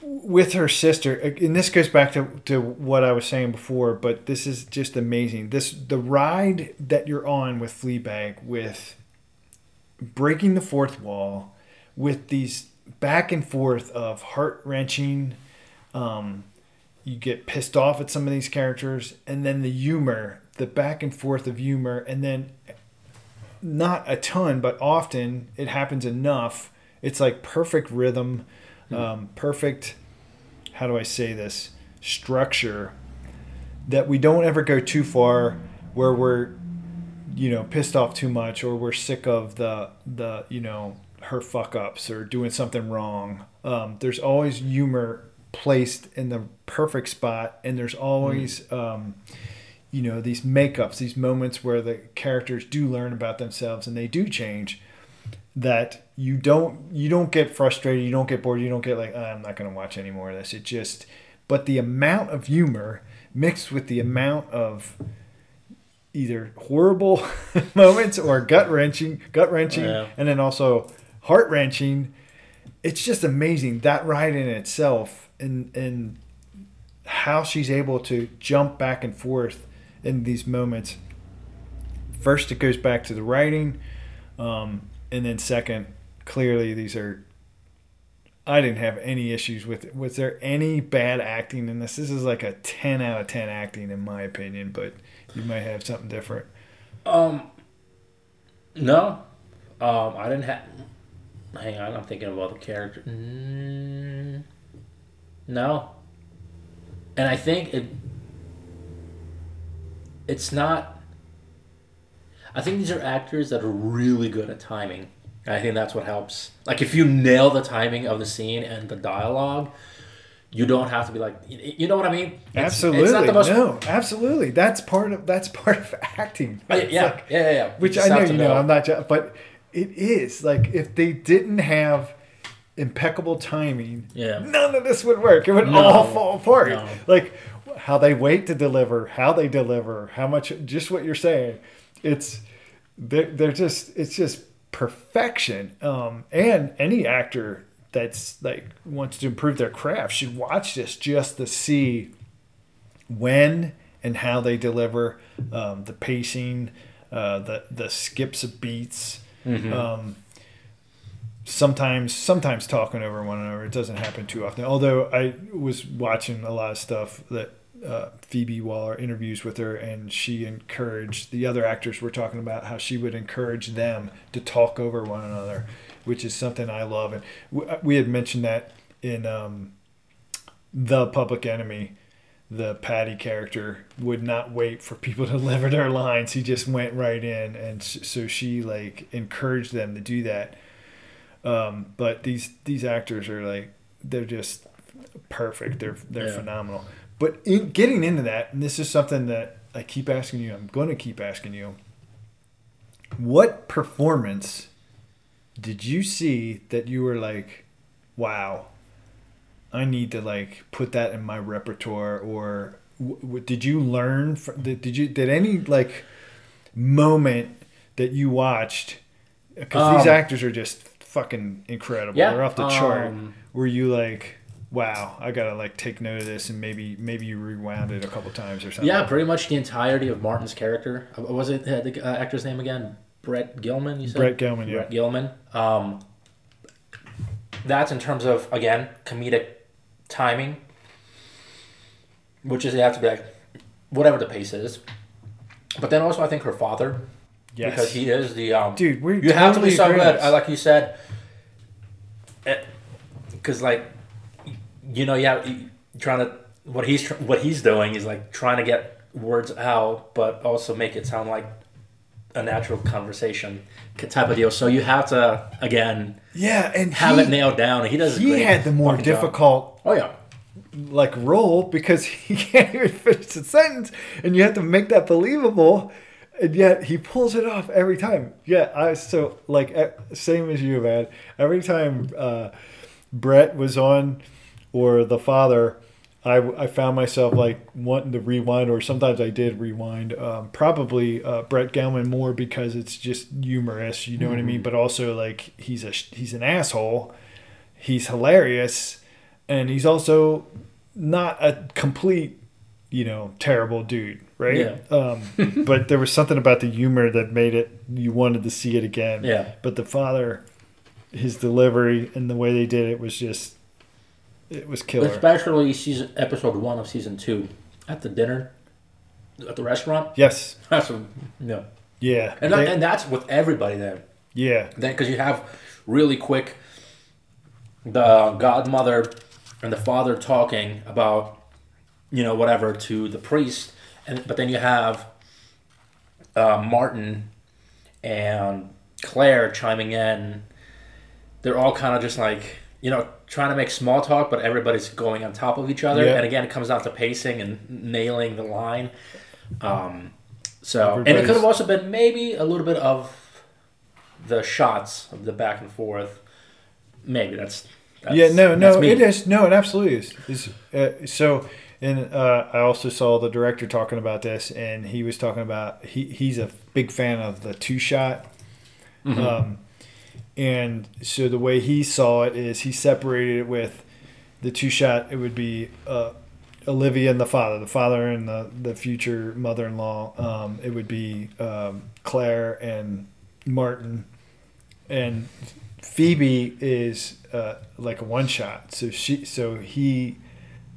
with her sister, and this goes back to, to what I was saying before, but this is just amazing. This the ride that you're on with Fleabag with breaking the fourth wall, with these back and forth of heart wrenching. Um, you get pissed off at some of these characters, and then the humor, the back and forth of humor, and then not a ton, but often it happens enough. It's like perfect rhythm, hmm. um, perfect how do I say this structure that we don't ever go too far where we're you know pissed off too much or we're sick of the the you know her fuck ups or doing something wrong um, there's always humor placed in the perfect spot and there's always mm. um, you know these makeups these moments where the characters do learn about themselves and they do change that you don't you don't get frustrated, you don't get bored, you don't get like oh, I'm not going to watch any more of this. It just but the amount of humor mixed with the amount of either horrible (laughs) moments or gut wrenching, gut wrenching, yeah. and then also heart wrenching. It's just amazing that ride in itself, and and how she's able to jump back and forth in these moments. First, it goes back to the writing. Um, and then second, clearly these are. I didn't have any issues with it. Was there any bad acting in this? This is like a ten out of ten acting in my opinion, but you might have something different. Um. No, um, I didn't have. Hang on, I'm thinking about the character. Mm, no. And I think it. It's not I think these are actors that are really good at timing. I think that's what helps. Like if you nail the timing of the scene and the dialogue, you don't have to be like, you know what I mean? It's, absolutely. It's not the most... No, absolutely. That's part of that's part of (laughs) acting. Uh, yeah, like, yeah, yeah, yeah, Which I know you know, know. I'm not, but it is like if they didn't have impeccable timing, yeah, none of this would work. It would no, all fall apart. No. Like how they wait to deliver, how they deliver, how much, just what you're saying it's they're, they're just it's just perfection um, and any actor that's like wants to improve their craft should watch this just to see when and how they deliver um, the pacing uh, the the skips of beats mm-hmm. um, sometimes sometimes talking over one another it doesn't happen too often although i was watching a lot of stuff that uh, Phoebe Waller interviews with her, and she encouraged the other actors were talking about how she would encourage them to talk over one another, which is something I love. And we, uh, we had mentioned that in um, the Public Enemy, the Patty character would not wait for people to (laughs) deliver their lines. He just went right in, and so she like encouraged them to do that. Um, but these these actors are like they're just perfect. They're they're Yeah. phenomenal. But in getting into that, and this is something that I keep asking you. I'm going to keep asking you. What performance did you see that you were like, wow, I need to like put that in my repertoire? Or w- w- did you learn? From, did, did you did any like moment that you watched? Because these Um, actors are just fucking incredible. Yeah, They're off the chart. um, Were you like, wow, I gotta like take note of this, and maybe maybe you rewound it a couple times or something? Yeah, pretty much the entirety of Martin's character. Uh, Was it uh, the uh, actor's name again? Brett Gelman. You said Brett Gelman. Yeah. Brett Gelman. Um, that's in terms of again comedic timing, which is you have to be like whatever the pace is. But then also I think her father Yes. because he is the um, Dude, we you have to be so good. Like you said, Eh, because like you know, yeah, trying to what he's what he's doing is like trying to get words out, but also make it sound like a natural conversation type of deal. So you have to again yeah, and have he, it nailed down. and He does. he had the more fucking job. difficult Oh yeah, like role because (laughs) he can't even finish the sentence, and you have to make that believable. And yet he pulls it off every time. Yeah, I so like same as you, man. Every time uh, Brett was on, or the father, I, I found myself like wanting to rewind, or sometimes I did rewind. Um, probably uh, Brett Gelman more because it's just humorous, you know what I mean. But also like he's a he's an asshole. He's hilarious, and he's also not a complete, you know, terrible dude, right? Yeah. Um, (laughs) but there was something about the humor that made it you wanted to see it again. yeah. But the father, his delivery and the way they did it was just, it was killer. Especially season episode one of season two at the dinner at the restaurant. yes. (laughs) That's a, yeah, Yeah. and They- that, and that's with everybody there. yeah. Then because you have really quick the godmother and the father talking about you know whatever to the priest, and but then you have uh, Martin and Claire chiming in. They're all kind of just like you know trying to make small talk, but everybody's going on top of each other. Yeah. And again, it comes down to pacing and nailing the line. Um, so, and it could have also been maybe a little bit of the shots of the back and forth. Maybe that's, that's yeah, no, no, it is. No, it absolutely is. is uh, so, and uh, I also saw the director talking about this, and he was talking about he he's a big fan of the two shot. Mhm. Um, and so the way he saw it is he separated it with the two shot. It would be uh, Olivia and the father, the father and the the future mother in law. Um, it would be um, Claire and Martin, and Phoebe is uh, like a one shot. So she so he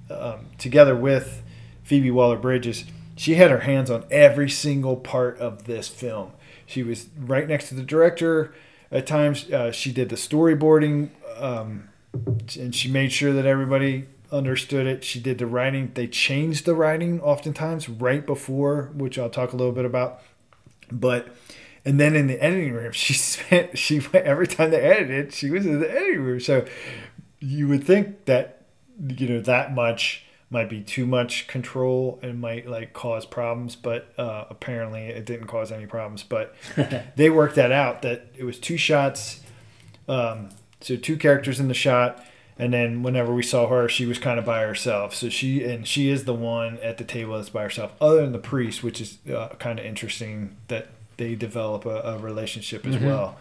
um, together with Phoebe Waller Bridges, she had her hands on every single part of this film. She was right next to the director. At times, uh, she did the storyboarding, um, and she made sure that everybody understood it. She did the writing. They changed the writing oftentimes right before, which I'll talk a little bit about. But and then in the editing room, she (laughs) spent she went every time they edited, she was in the editing room. So you would think that you know that much might be too much control and might like cause problems, but uh, apparently it didn't cause any problems. But (laughs) they worked that out that it was two shots, um, so two characters in the shot. And then whenever we saw her, she was kind of by herself. So she and she is the one at the table that's by herself, other than the priest, which is uh, kind of interesting that they develop a, a relationship as Mhm. well.